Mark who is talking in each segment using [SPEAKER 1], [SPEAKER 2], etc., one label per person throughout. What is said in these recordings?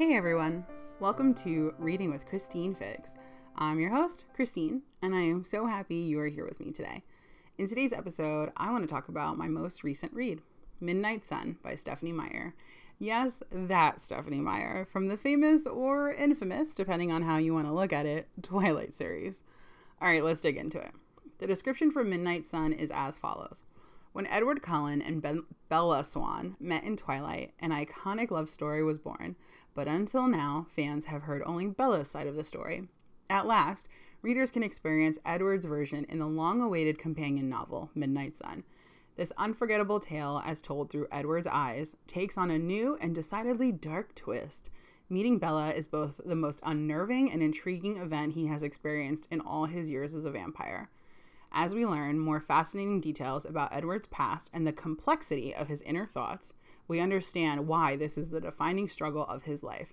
[SPEAKER 1] Hey everyone, welcome to Reading with Christine Figs. I'm your host, Christine, and I am so happy you are here with me today. In today's episode, I want to talk about my most recent read, Midnight Sun by Stephanie Meyer. Yes, that Stephanie Meyer from the famous or infamous, depending on how you want to look at it, Twilight series. All right, let's dig into it. The description for Midnight Sun is as follows. When Edward Cullen and ben- Bella Swan met in Twilight, an iconic love story was born, but until now, fans have heard only Bella's side of the story. At last, readers can experience Edward's version in the long awaited companion novel, Midnight Sun. This unforgettable tale, as told through Edward's eyes, takes on a new and decidedly dark twist. Meeting Bella is both the most unnerving and intriguing event he has experienced in all his years as a vampire. As we learn more fascinating details about Edward's past and the complexity of his inner thoughts, we understand why this is the defining struggle of his life.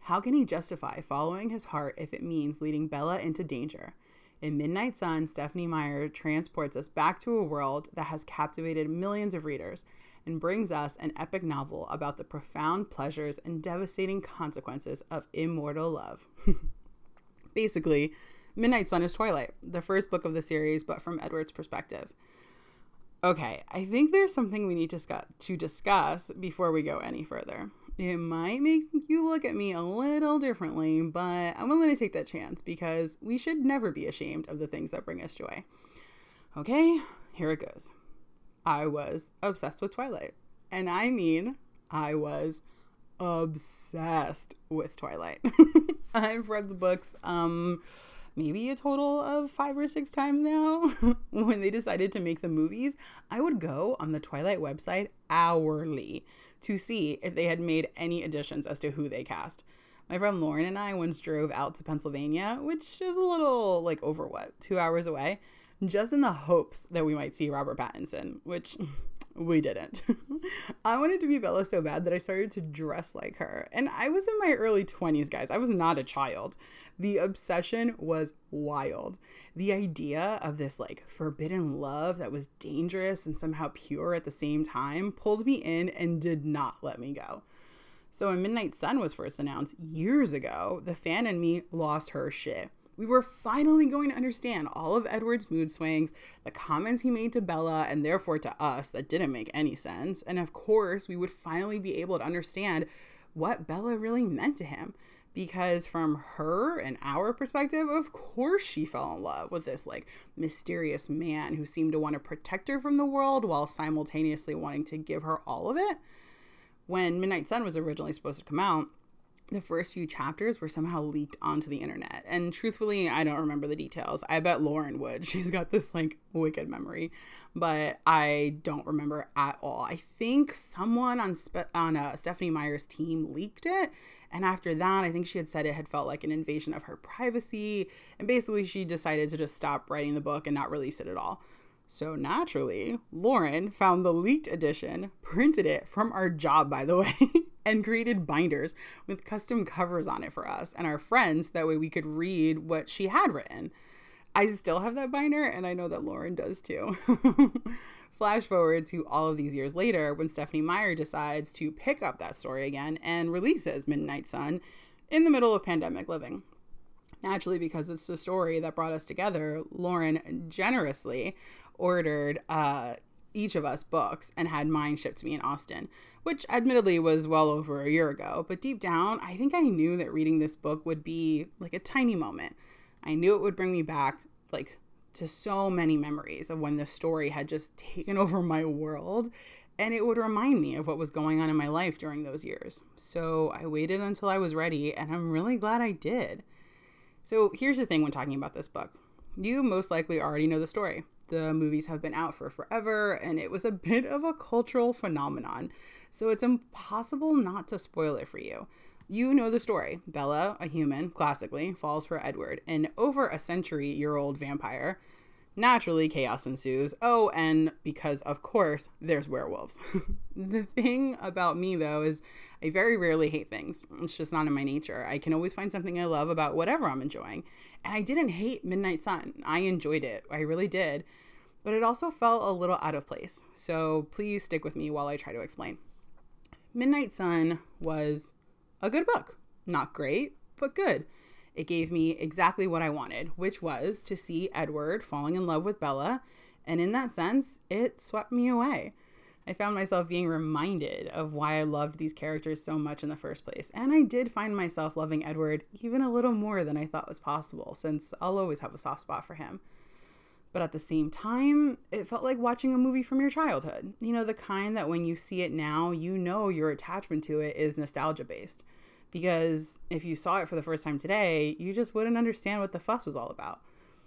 [SPEAKER 1] How can he justify following his heart if it means leading Bella into danger? In Midnight Sun, Stephanie Meyer transports us back to a world that has captivated millions of readers and brings us an epic novel about the profound pleasures and devastating consequences of immortal love. Basically, Midnight Sun is Twilight, the first book of the series, but from Edward's perspective. Okay, I think there's something we need to, to discuss before we go any further. It might make you look at me a little differently, but I'm willing to take that chance because we should never be ashamed of the things that bring us joy. Okay, here it goes. I was obsessed with Twilight. And I mean, I was obsessed with Twilight. I've read the books um maybe a total of five or six times now. when they decided to make the movies, I would go on the Twilight website hourly to see if they had made any additions as to who they cast. My friend Lauren and I once drove out to Pennsylvania, which is a little like over what, two hours away, just in the hopes that we might see Robert Pattinson, which we didn't. I wanted to be Bella so bad that I started to dress like her. And I was in my early 20s, guys. I was not a child. The obsession was wild. The idea of this like forbidden love that was dangerous and somehow pure at the same time pulled me in and did not let me go. So when Midnight Sun was first announced years ago, the fan in me lost her shit. We were finally going to understand all of Edward's mood swings, the comments he made to Bella and therefore to us that didn't make any sense. And of course, we would finally be able to understand what Bella really meant to him. Because from her and our perspective, of course she fell in love with this like mysterious man who seemed to want to protect her from the world while simultaneously wanting to give her all of it. When Midnight Sun was originally supposed to come out, the first few chapters were somehow leaked onto the internet. And truthfully, I don't remember the details. I bet Lauren would. She's got this like wicked memory, but I don't remember at all. I think someone on Spe- on uh, Stephenie Meyer's team leaked it, and after that, I think she had said it had felt like an invasion of her privacy, and basically she decided to just stop writing the book and not release it at all. So naturally, Lauren found the leaked edition, printed it from our job, by the way, and created binders with custom covers on it for us and our friends. That way we could read what she had written. I still have that binder, and I know that Lauren does too. Flash forward to all of these years later when Stephanie Meyer decides to pick up that story again and releases Midnight Sun in the middle of pandemic living. Naturally, because it's the story that brought us together, Lauren generously ordered uh, each of us books and had mine shipped to me in Austin, which admittedly was well over a year ago. But deep down, I think I knew that reading this book would be like a tiny moment. I knew it would bring me back, like, to so many memories of when the story had just taken over my world. And it would remind me of what was going on in my life during those years. So I waited until I was ready, and I'm really glad I did. So here's the thing when talking about this book you most likely already know the story. The movies have been out for forever, and it was a bit of a cultural phenomenon. So it's impossible not to spoil it for you. You know the story. Bella, a human, classically, falls for Edward, an over a century year old vampire. Naturally, chaos ensues. Oh, and because, of course, there's werewolves. the thing about me, though, is I very rarely hate things. It's just not in my nature. I can always find something I love about whatever I'm enjoying. And I didn't hate Midnight Sun. I enjoyed it. I really did. But it also felt a little out of place. So please stick with me while I try to explain. Midnight Sun was a good book. Not great, but good. It gave me exactly what I wanted, which was to see Edward falling in love with Bella, and in that sense, it swept me away. I found myself being reminded of why I loved these characters so much in the first place. And I did find myself loving Edward even a little more than I thought was possible, since I'll always have a soft spot for him. But at the same time, it felt like watching a movie from your childhood. You know, the kind that when you see it now, you know your attachment to it is nostalgia based. Because if you saw it for the first time today, you just wouldn't understand what the fuss was all about.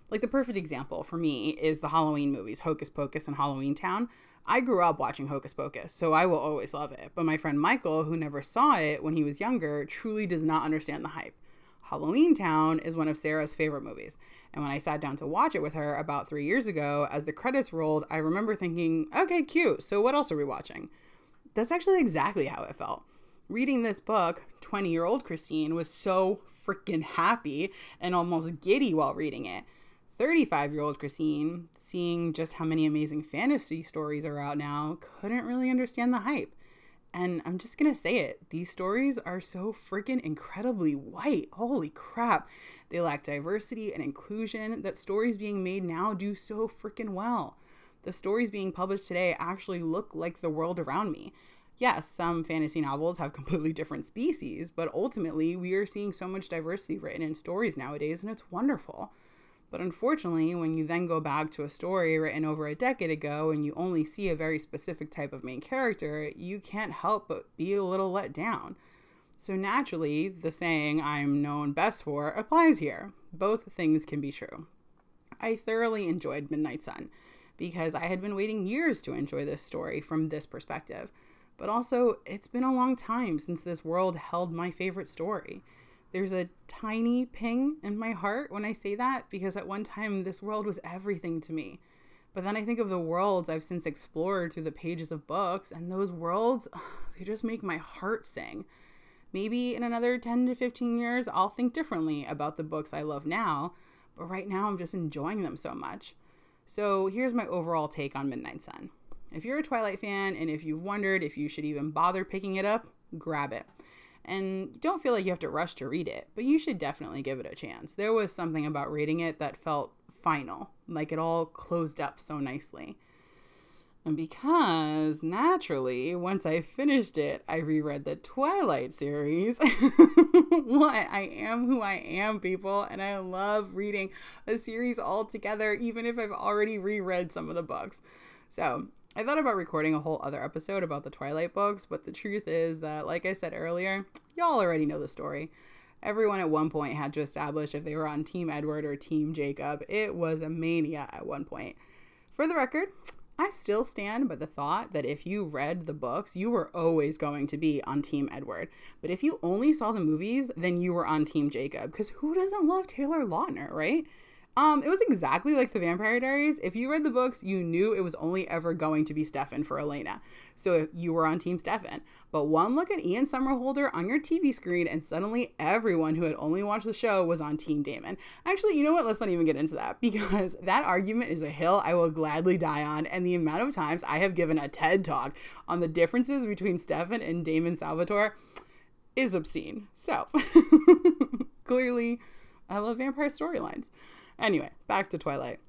[SPEAKER 1] Like the perfect example for me is the Halloween movies, Hocus Pocus and Halloween Town. I grew up watching Hocus Pocus, so I will always love it. But my friend Michael, who never saw it when he was younger, truly does not understand the hype. Halloween Town is one of Sarah's favorite movies. And when I sat down to watch it with her about three years ago, as the credits rolled, I remember thinking, okay, cute. So what else are we watching? That's actually exactly how it felt. Reading this book, 20 year old Christine was so freaking happy and almost giddy while reading it. 35 year old Christine, seeing just how many amazing fantasy stories are out now, couldn't really understand the hype. And I'm just gonna say it these stories are so freaking incredibly white. Holy crap. They lack diversity and inclusion that stories being made now do so freaking well. The stories being published today actually look like the world around me. Yes, some fantasy novels have completely different species, but ultimately we are seeing so much diversity written in stories nowadays, and it's wonderful. But unfortunately, when you then go back to a story written over a decade ago and you only see a very specific type of main character, you can't help but be a little let down. So naturally, the saying I'm known best for applies here. Both things can be true. I thoroughly enjoyed Midnight Sun because I had been waiting years to enjoy this story from this perspective. But also, it's been a long time since this world held my favorite story. There's a tiny ping in my heart when I say that because at one time this world was everything to me. But then I think of the worlds I've since explored through the pages of books, and those worlds, they just make my heart sing. Maybe in another 10 to 15 years, I'll think differently about the books I love now, but right now I'm just enjoying them so much. So here's my overall take on Midnight Sun. If you're a Twilight fan and if you've wondered if you should even bother picking it up, grab it. And don't feel like you have to rush to read it, but you should definitely give it a chance. There was something about reading it that felt final, like it all closed up so nicely. And because naturally, once I finished it, I reread the Twilight series. what? I am who I am, people. And I love reading a series all together, even if I've already reread some of the books. So I thought about recording a whole other episode about the Twilight books, but the truth is that, like I said earlier, y'all already know the story. Everyone at one point had to establish if they were on Team Edward or Team Jacob. It was a mania at one point. For the record, I still stand by the thought that if you read the books, you were always going to be on Team Edward. But if you only saw the movies, then you were on Team Jacob. Because who doesn't love Taylor Lautner, right? Um, it was exactly like the Vampire Diaries. If you read the books, you knew it was only ever going to be Stefan for Elena. So if you were on Team Stefan. But one look at Ian Somerhalder on your TV screen, and suddenly everyone who had only watched the show was on Team Damon. Actually, you know what? Let's not even get into that because that argument is a hill I will gladly die on. And the amount of times I have given a TED talk on the differences between Stefan and Damon Salvatore is obscene. So clearly, I love vampire storylines. Anyway, back to Twilight.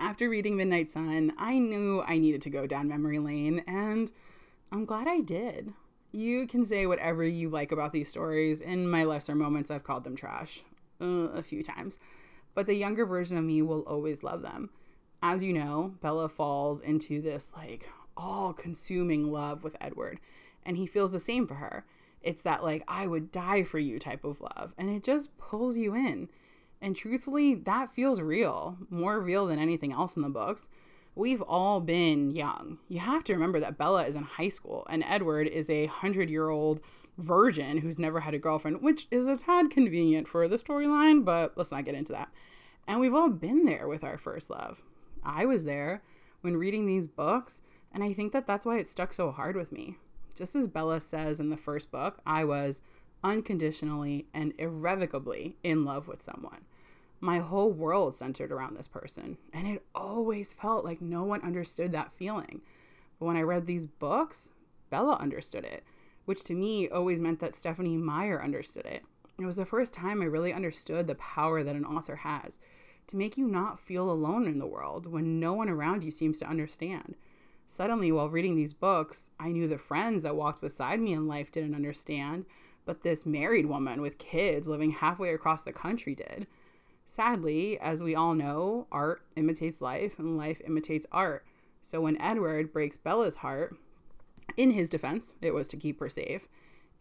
[SPEAKER 1] After reading Midnight Sun, I knew I needed to go down memory lane, and I'm glad I did. You can say whatever you like about these stories. In my lesser moments, I've called them trash uh, a few times, but the younger version of me will always love them. As you know, Bella falls into this like all consuming love with Edward, and he feels the same for her. It's that like, I would die for you type of love, and it just pulls you in. And truthfully, that feels real, more real than anything else in the books. We've all been young. You have to remember that Bella is in high school and Edward is a hundred year old virgin who's never had a girlfriend, which is a tad convenient for the storyline, but let's not get into that. And we've all been there with our first love. I was there when reading these books, and I think that that's why it stuck so hard with me. Just as Bella says in the first book, I was unconditionally and irrevocably in love with someone my whole world centered around this person. And it always felt like no one understood that feeling. But when I read these books, Bella understood it. which to me always meant that Stephanie Meyer understood it. It was the first time I really understood the power that an author has to make you not feel alone in the world when no one around you seems to understand. Suddenly, while reading these books, I knew the friends that walked beside me in life didn't understand, but this married woman with kids living halfway across the country did. Sadly, as we all know, art imitates life and life imitates art. So when Edward breaks Bella's heart, in his defense, it was to keep her safe.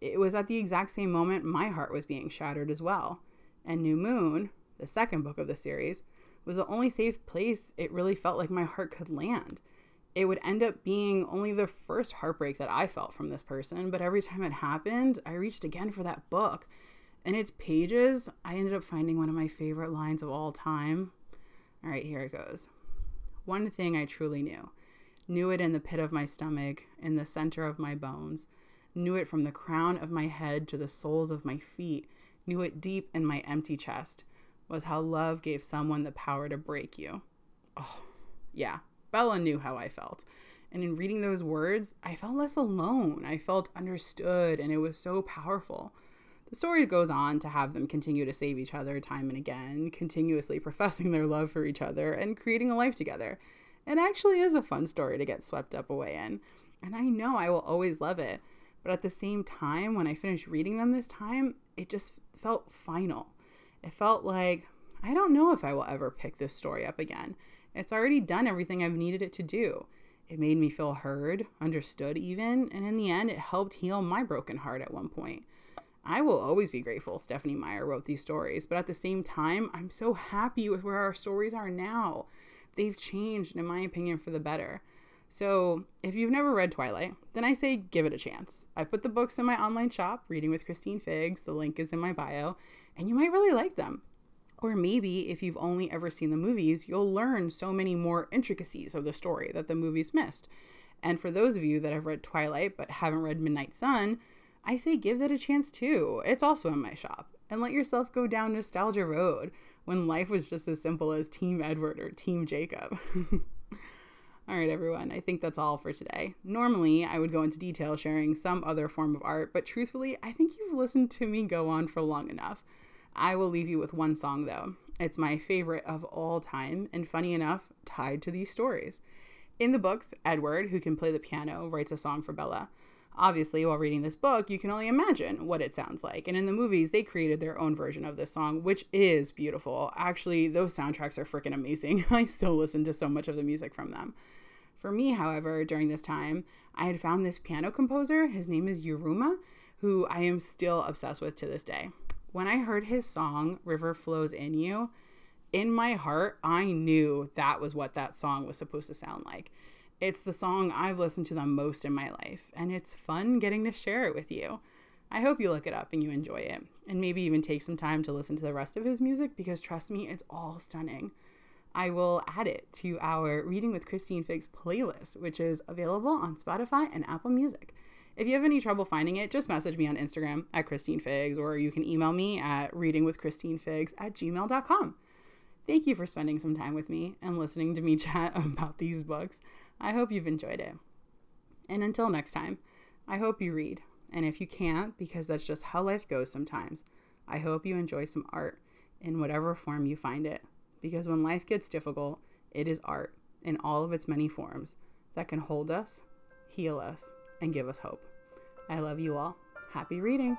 [SPEAKER 1] It was at the exact same moment my heart was being shattered as well. And New Moon, the second book of the series, was the only safe place it really felt like my heart could land. It would end up being only the first heartbreak that I felt from this person, but every time it happened, I reached again for that book. In its pages, I ended up finding one of my favorite lines of all time. All right, here it goes. One thing I truly knew knew it in the pit of my stomach, in the center of my bones, knew it from the crown of my head to the soles of my feet, knew it deep in my empty chest, was how love gave someone the power to break you. Oh, yeah, Bella knew how I felt. And in reading those words, I felt less alone. I felt understood, and it was so powerful. The story goes on to have them continue to save each other time and again, continuously professing their love for each other and creating a life together. It actually is a fun story to get swept up away in, and I know I will always love it. But at the same time, when I finished reading them this time, it just felt final. It felt like I don't know if I will ever pick this story up again. It's already done everything I've needed it to do. It made me feel heard, understood even, and in the end, it helped heal my broken heart at one point. I will always be grateful Stephanie Meyer wrote these stories, but at the same time, I'm so happy with where our stories are now they've changed, in my opinion, for the better. So, if you've never read Twilight, then I say give it a chance. I've put the books in my online shop, Reading with Christine Figs. The link is in my bio, and you might really like them. Or maybe if you've only ever seen the movies, you'll learn so many more intricacies of the story that the movies missed. And for those of you that have read Twilight but haven't read Midnight Sun, I say give that a chance too. It's also in my shop. And let yourself go down nostalgia road when life was just as simple as Team Edward or Team Jacob. all right, everyone, I think that's all for today. Normally, I would go into detail sharing some other form of art, but truthfully, I think you've listened to me go on for long enough. I will leave you with one song, though. It's my favorite of all time, and funny enough, tied to these stories. In the books, Edward, who can play the piano, writes a song for Bella. Obviously, while reading this book, you can only imagine what it sounds like. And in the movies, they created their own version of this song, which is beautiful. Actually, those soundtracks are freaking amazing. I still listen to so much of the music from them. For me, however, during this time, I had found this piano composer. His name is Yiruma, who I am still obsessed with to this day. When I heard his song, River Flows in You, in my heart, I knew that was what that song was supposed to sound like. It's the song I've listened to the most in my life, and it's fun getting to share it with you. I hope you look it up and you enjoy it, and maybe even take some time to listen to the rest of his music because trust me, it's all stunning. I will add it to our Reading with Christine Figs playlist, which is available on Spotify and Apple Music. If you have any trouble finding it, just message me on Instagram at Christine Figs, or you can email me at readingwithchristinefigs at gmail.com. Thank you for spending some time with me and listening to me chat about these books. I hope you've enjoyed it. And until next time, I hope you read. And if you can't, because that's just how life goes sometimes, I hope you enjoy some art in whatever form you find it. Because when life gets difficult, it is art in all of its many forms that can hold us, heal us, and give us hope. I love you all. Happy reading.